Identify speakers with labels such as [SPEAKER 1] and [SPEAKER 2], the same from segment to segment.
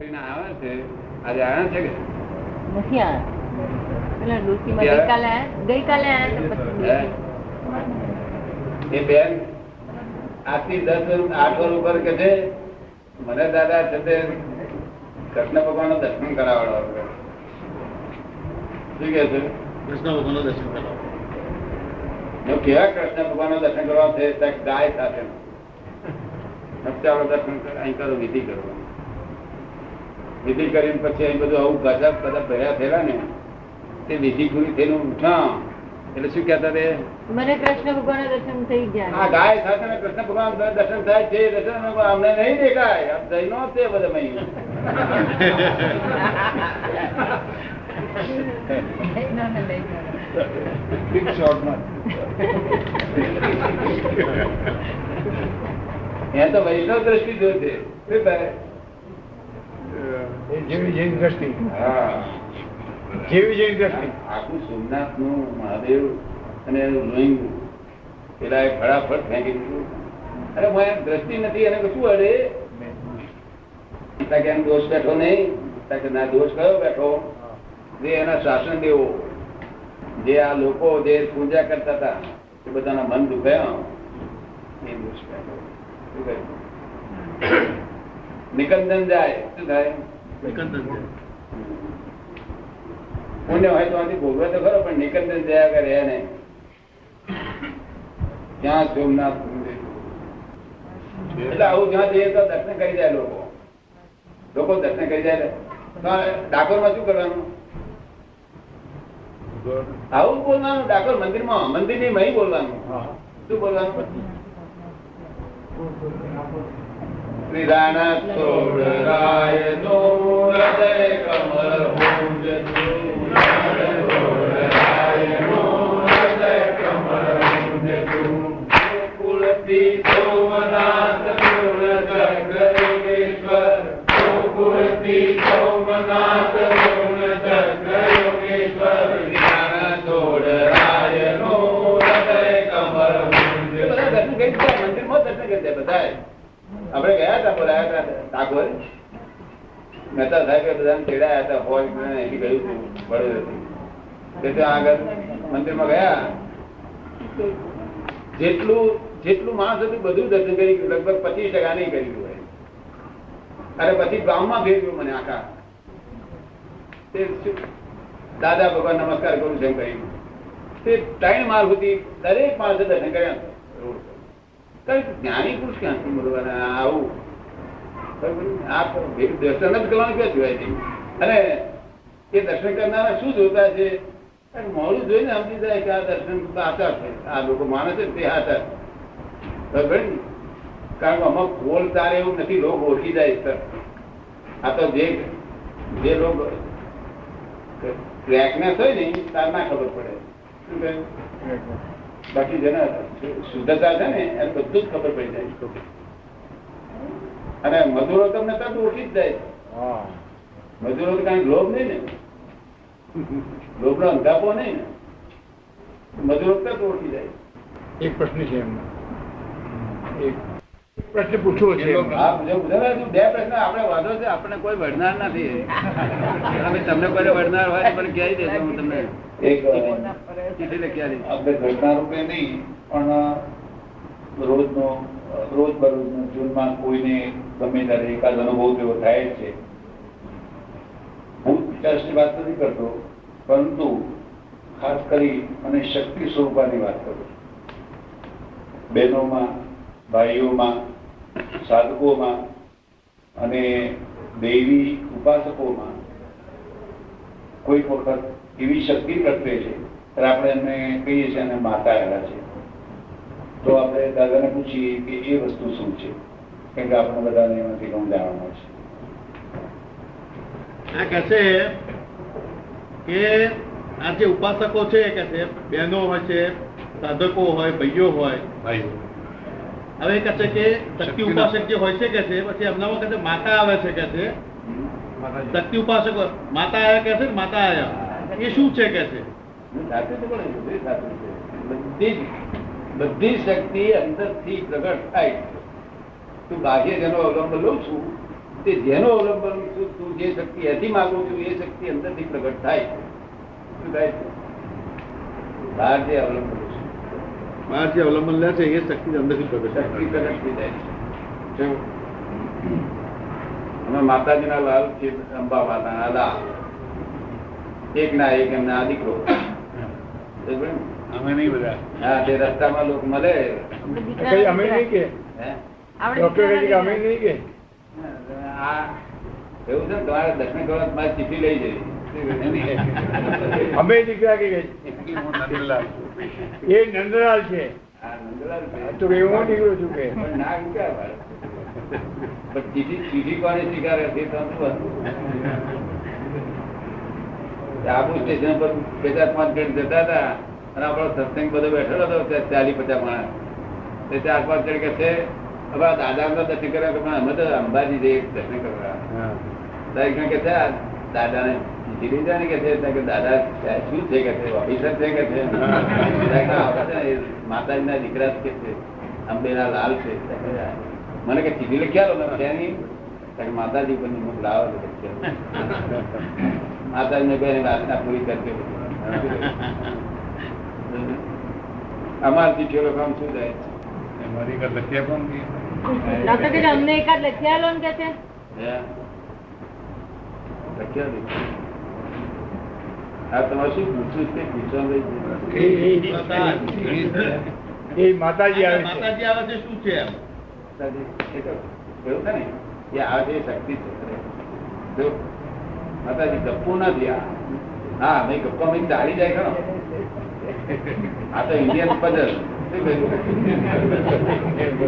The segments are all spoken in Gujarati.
[SPEAKER 1] કરીને આવે છે. આજે આવ્યા છે
[SPEAKER 2] નથી આવ્યા. ગઈકાલે ગઈકાલે આયા તો પછી
[SPEAKER 1] એ બેન આજથી દસ આઠ વર્ષ ઉપર કે છે? મને દાદા છે તે કૃષ્ણ ભગવાનનું દર્શન કરાવડો શું કે છે?
[SPEAKER 3] કૃષ્ણ ભગવાનનું દર્શન કરો
[SPEAKER 1] કેવા કૃષ્ણ ભગવાનનું દર્શન કરવા છે? ગાય સાથે. દર્શન અહીં કરો વિધિ કરો. વિધિ કરીને પછી અહીં બધું આવું ગજબ બધા ભર્યા થયેલા ને તે વિધિ પૂરી થઈને ઉઠા એટલે શું કહેતા તે?
[SPEAKER 2] મને કૃષ્ણ ભગવાન દર્શન થઈ ગયા.
[SPEAKER 1] હા ગાય સાથે કૃષ્ણ ભગવાન દર્શન થાય છે દર્શન અમને નહીં દેખાય. આપ જઈ નો તે બધા મહી. બિગ શોર્ટમાં એ તો વૈષ્ણવ દ્રષ્ટિ જોઈ છે. દોષ બેઠો નહીં. ના, દોષ કયો બેઠો? જે એના શાસન દેવો. જે આ લોકો જે પૂજા કરતા હતા, એ બધાના મન દુખાયા એ દોષ બેઠો. શું નિકંદન જાય શું થાય?
[SPEAKER 3] નિકંદન
[SPEAKER 1] પુણ્ય હોય તો આથી ભોગવે તો ખરો પણ નિકંદન જયા કરે એને ત્યાં સોમનાથ એટલે આવું જ્યાં જઈએ તો દર્શન કરી જાય લોકો. લોકો દર્શન કરી જાય ડાકોરમાં શું કરવાનું? આવું બોલવાનું ડાકોર મંદિરમાં મંદિરની મહી બોલવાનું. શું બોલવાનું? நிதானத்தோடு ராய நூலதை கமர் பூஜ આપણે ગયા હતા બોલાયા હતા ટાગોર મહેતા સાહેબે બધાને તેડાયા હતા હોય મને અહીંથી ગયું હતું, વડોદરાથી. તે આગળ મંદિરમાં ગયા. જેટલું જેટલું માણસ હતું બધું દર્શન કરી લગભગ પચીસ ટકા નહીં કરી ગયું હોય. અરે પછી ગામમાં ફેરવ્યું મને આખા. તે દાદા ભગવાન નમસ્કાર કરું છું કહ્યું. તે ત્રણ માર્ગ સુધી દરેક માણસે દર્શન કર્યા રોડ પર. જ્ઞાની પુરુષ ક્યાંથી મળવાના? આવું. દર્શન જ કરવાનું ક્યાં જોવાય છે? અને એ દર્શન કરનારા શું જોતા છે? મોડું જોઈને સમજી જાય કે આ દર્શન આચાર છે. આ લોકો માને છે તે આચાર બરાબર? કારણ કે અમુક ગોળ તારે એવું નથી, લોકો ઓળખી જાય સર આ તો જે જે લોકો ક્રેકનેસ હોય ને તાર ના ખબર પડે. શું કહ્યું બાકી જેને શુદ્ધતા છે ને એને બધું જ ખબર પડી જાય. અને મજૂરો તમને તરત ઓળખી જ જાય.
[SPEAKER 4] હા.
[SPEAKER 1] મજૂરો કઈ લોભ નહીં ને. લોભ નો અંધાપો નહીં ને. મજૂરો તરત ઓળખી જાય.
[SPEAKER 4] એક પ્રશ્ન છે એમનો. એક પ્રશ્ન પૂછવો છે.
[SPEAKER 1] બે પ્રશ્ન આપણે વાંધો છે આપણે કોઈ વડનાર નથી. તમને કોઈ વડનાર હોય પણ કહી દેજો હું તમને
[SPEAKER 5] એક
[SPEAKER 1] ચીઠી લખી આપીશ.
[SPEAKER 5] આપણે ઘટના રૂપે નહીં પણ રોજનો રોજ બરોજનો જીવનમાં કોઈને ગમે ત્યારે એકાદ અનુભવ એવો થાય છે. હું વિચારની વાત નથી કરતો પરંતુ ખાસ કરી અને શક્તિ સ્વરૂપાની વાત કરું છું. બહેનોમાં ભાઈઓમાં સાધકોમાં અને દૈવી ઉપાસકોમાં કોઈ વખત એવી શક્તિ પ્રગટે છે ત્યારે આપણે એમને કહીએ છીએ અને માતા આવ્યા છે. તો આપણે દાદાને પૂછીએ કે એ વસ્તુ શું છે? કેમ કે આપણે બધાને એમાંથી ઘણું જાણવાનું છે.
[SPEAKER 3] આ કહે છે કે આ જે ઉપાસકો છે કે છે બહેનો હોય છે સાધકો હોય ભાઈઓ હોય ભાઈઓ. હવે કહે છે કે શક્તિ ઉપાસક જે હોય છે કે છે પછી એમનામાં કહે માતા આવે છે કે છે? શક્તિ ઉપાસક માતા આયા કે છે માતા આયા? એ શું છે કે છે?
[SPEAKER 1] બધું બધી શક્તિ અંદરથી પ્રગટ થાય તું બાહ્ય જેનો અવલંબન લઉં છું તે તે જેનો અવલંબન છું તું જે શક્તિ એથી માગું છું એ શક્તિ અંદરથી પ્રગટ થાય શું થાય બહાર જે અવલંબન છે
[SPEAKER 3] બહાર જે અવલંબન લે છે એ શક્તિ અંદરથી પ્રગટ
[SPEAKER 1] શક્તિ પ્રગટ થઈ જાય છે. શું? અમે માતાજીના લાલ છે અંબા માતાના લાલ. એક ના એક એમના આ દીકરો.
[SPEAKER 5] અમે નહીં બધા.
[SPEAKER 1] હા તે રસ્તામાં લોકો મળે.
[SPEAKER 4] અમે નહીં કે? ડોક્ટર કહે કે અમે નહીં કે?
[SPEAKER 1] આ એવું છે ને તમારે દક્ષિણ ગોળાત મારી ચીઠી લઈ જવી
[SPEAKER 4] અમે દીકરા કે એ નંદલાલ છે. તો હું દીકરો છું કે.
[SPEAKER 1] ના? આબુ સ્ટેશન પર પાંચ જણ જતા હતા અને આપણો સત્સંગ બધો બેઠેલો હતો ચાલી પચાસ માણસ. તે ચાર પાંચ જણ કે છે આ દાદા દર્શન અમે તો અંબાજી જઈએ દર્શન કરવા. તારી કારણ કે છે દાદાને ચીઠી ને કે છે દાદા શું છે કે છે ઓફિસર છે કે છે માતાજી માતાજીના દીકરા કે છે અંબેના લાલ છે. મને કે ચીઠી લખ્યા લો કે માતાજી ઉપરની મુખ લાવો માતાજી ને. માતાજીને વાસના પૂરી કરતી અમાર ચીઠીઓ લખવામાં શું જાય છે
[SPEAKER 5] મારી લખ્યા પણ નહીં.
[SPEAKER 2] ડોક્ટર કે અમને એકાદ લખી આલો ને કે છે
[SPEAKER 1] હે? આ તમારે શું પૂછવું છે? પૂછવાનું
[SPEAKER 4] એ એ માતાજી આવે
[SPEAKER 3] માતાજી આવે છે શું છે એમ?
[SPEAKER 1] માતાજી, એ તો એવું છે ને? એ આ જે શક્તિ છે માતાજી ગપ્પુ નથી આ હા મેં ગપ્પો મેં દાડી જાય ખરો. આ તો ઇન્ડિયન પઝલ?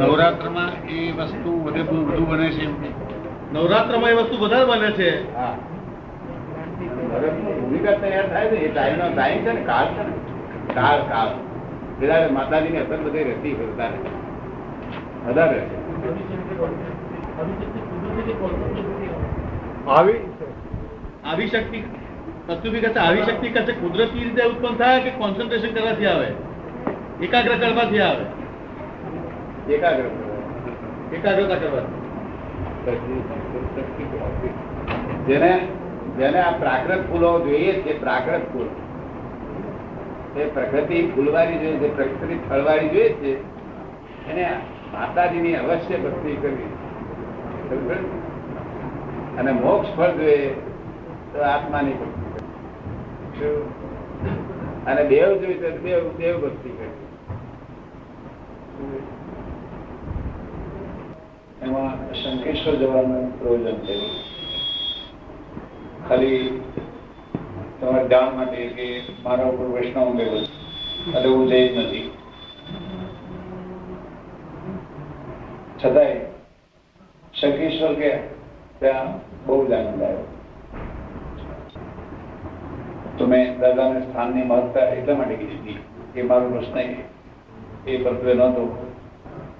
[SPEAKER 5] નવરાત્રમાં એ વસ્તુ વધુ બને છે એમ.
[SPEAKER 3] નવરાત્રમાં એ વસ્તુ વધારે બને છે.
[SPEAKER 1] હા. હવે ભૂમિકા તૈયાર થાય ને એ ટાઈમનો ટાઈમ છે ને કાળ છે ને. કાળ કાળ. પેલા માતાજીની અસર બધી રહેતી હોય વધારે વધારે.
[SPEAKER 4] આવી
[SPEAKER 3] આવી શક્તિ કસ્તુભી કહે આવી શક્તિ કહે કુદરતી રીતે ઉત્પન્ન થાય કે કોન્સન્ટ્રેશન કરવાથી આવે? એકાગ્ર કરવાથી આવે?
[SPEAKER 1] એકાગ્ર
[SPEAKER 3] એકાગ્રતા કરવાથી.
[SPEAKER 1] જેને જેને આ પ્રાકૃત ફૂલો જોઈએ છે પ્રાકૃત ફૂલ. એ પ્રકૃતિ ફૂલવાળી જોઈએ છે, પ્રકૃતિ ફળવાળી જોઈએ છે, એને માતાજીની અવશ્ય ભક્તિ કરવી. અને મોક્ષ ફળ જોઈએ, તો આત્માની ભક્તિ કરવી. અને દેવ જોઈએ તો દેવ દેવ ભક્તિ કરવી.
[SPEAKER 5] એમાં શંકેશ્વર જવાનું પ્રયોજન છે ખાલી તમારે જાણ માટે કે મારા ઉપર વૈષ્ણવ લેવલ એટલે હું જઈ જ નથી. છતાંય શંકેશ્વર કે ત્યાં બહુ જ આનંદ આવ્યો. તો મેં દાદાને સ્થાનની મહત્તા એટલા માટે કીધી હતી કે મારો પ્રશ્ન એ એ પ્રત્યે નહોતો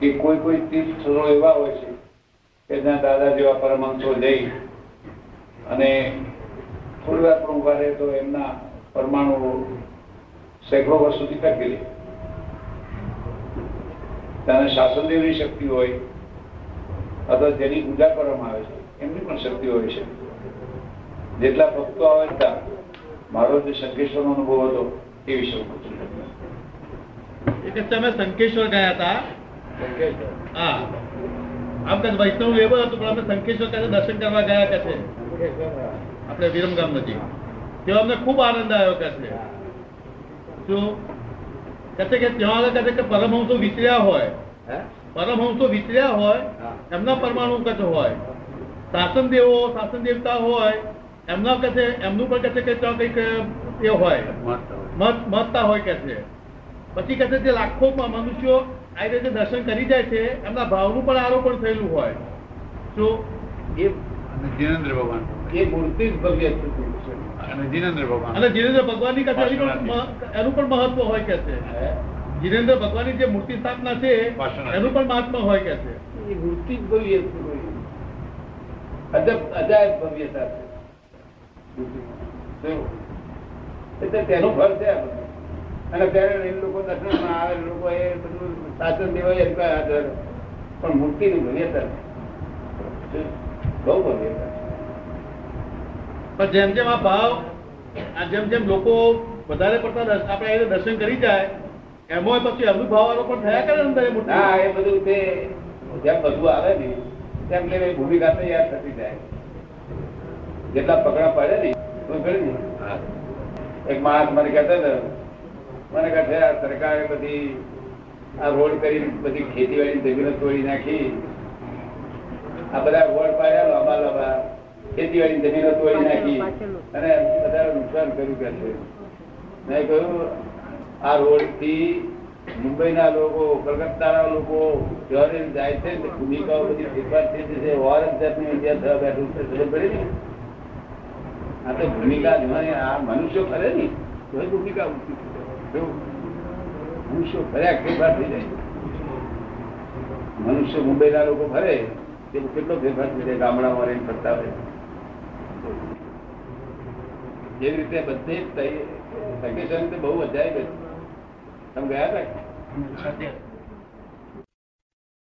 [SPEAKER 5] કે કોઈ કોઈ તીર્થ સ્થળો એવા હોય છે કે જ્યાં દાદા જેવા પરમહંસો જઈ અને થોડી વાર પણ ઊભા રહે તો એમના પરમાણુ સેંકડો વર્ષ સુધી ટકી રહે. શાસન દેવની શક્તિ હોય અથવા જેની પૂજા કરવામાં આવે છે એમની પણ શક્તિ હોય છે. જેટલા ભક્તો આવે ત્યાં મારો જે શંકેશ્વરનો અનુભવ હતો એ વિશે
[SPEAKER 3] કે તમે સંકેશ્વર ગયા હતા? હા. આમ કદાચ વૈષ્ણવ એવો હતો પણ અમે સંકેશ્વર કદાચ દર્શન કરવા ગયા કે છે? આપણે વિરમગામ નજીક તેઓ અમને ખૂબ આનંદ આવ્યો કે છે. શું? કહે છે કે ત્યાં આગળ કહે છે કે પરમહંસો વિચર્યા હોય.
[SPEAKER 1] હે?
[SPEAKER 3] પરમહંસો વિચર્યા હોય એમના પરમાણુ કચ હોય. શાસન દેવો શાસન દેવતા હોય એમના કહે છે એમનું પણ કહે છે કે ત્યાં કંઈક એ હોય. મહત્તા હોય. કે છે. પછી કહે છે જે લાખો મનુષ્યો આ રીતે દર્શન કરી જાય છે એમના ભાવનું પણ આરોપણ થયેલું હોય. શું?
[SPEAKER 1] એ
[SPEAKER 5] જીનેન્દ્ર ભગવાન.
[SPEAKER 1] એ મૂર્તિ જ ભવ્ય છે
[SPEAKER 5] અને જીનેન્દ્ર ભગવાન.
[SPEAKER 3] અને જીનેન્દ્ર ભગવાનની કથા એનું પણ મહત્વ હોય કે છે? જીનેન્દ્ર ભગવાનની જે મૂર્તિ સ્થાપના છે એનું પણ મહાત્મા હોય કે છે.
[SPEAKER 1] એ મૂર્તિ જ ભવ્ય અજબ અજાયબ ભવ્યતા છે. એટલે તેનું ફળ છે અને ત્યારે એ લોકો દર્શનમાં આવે લોકો એ બધું સાચન દેવાય પણ મૂર્તિની ભવ્યતા છે. બહુ ભવ્ય
[SPEAKER 3] પણ જેમ જેમ આ ભાવ આ જેમ જેમ લોકો વધારે પડતા આપણે એને દર્શન કરી જાય એમાં પછી અનુભવાનો પણ થયા કરે ને અંદર મોટું.
[SPEAKER 1] એ બધું તે જેમ બધું આવે ને તેમ એટલે ભૂમિકા તૈયાર થતી જાય. જેટલા પકડા પડે ને તો ને એક માણસ મને કહેતો ને મને કહે આ સરકારે બધી આ રોડ કરી બધી ખેતીવાડી જમીનો તોડી નાખી. આ બધા રોડ પાડ્યા લાંબા લાંબા ખેતીવાડી જમીનો તોડી નાખી. અને બધા નુકસાન કર્યું કે છે મેં કહ્યું આ રોડથી મુંબઈના લોકો કલકત્તાના લોકો શહેરે જાય છે ભૂમિકાઓ બધી ફેરફાર થઈ જશે. ઓર જાતની ઇન્ડિયા થવા બેઠું છે. ખબર પડે ને? આ તો ભૂમિકા આ મનુષ્યો ફરે ને તો ભૂમિકા મનુષ્યો ફર્યા ફેરફાર થઈ જાય. મનુષ્ય મુંબઈના લોકો ફરે તે કેટલો ફેરફાર થઈ જાય ગામડામાં રહીને ફરતા હોય. એવી રીતે બધે વેકેશન તો બહુ અજાય તમે ગયા હતા?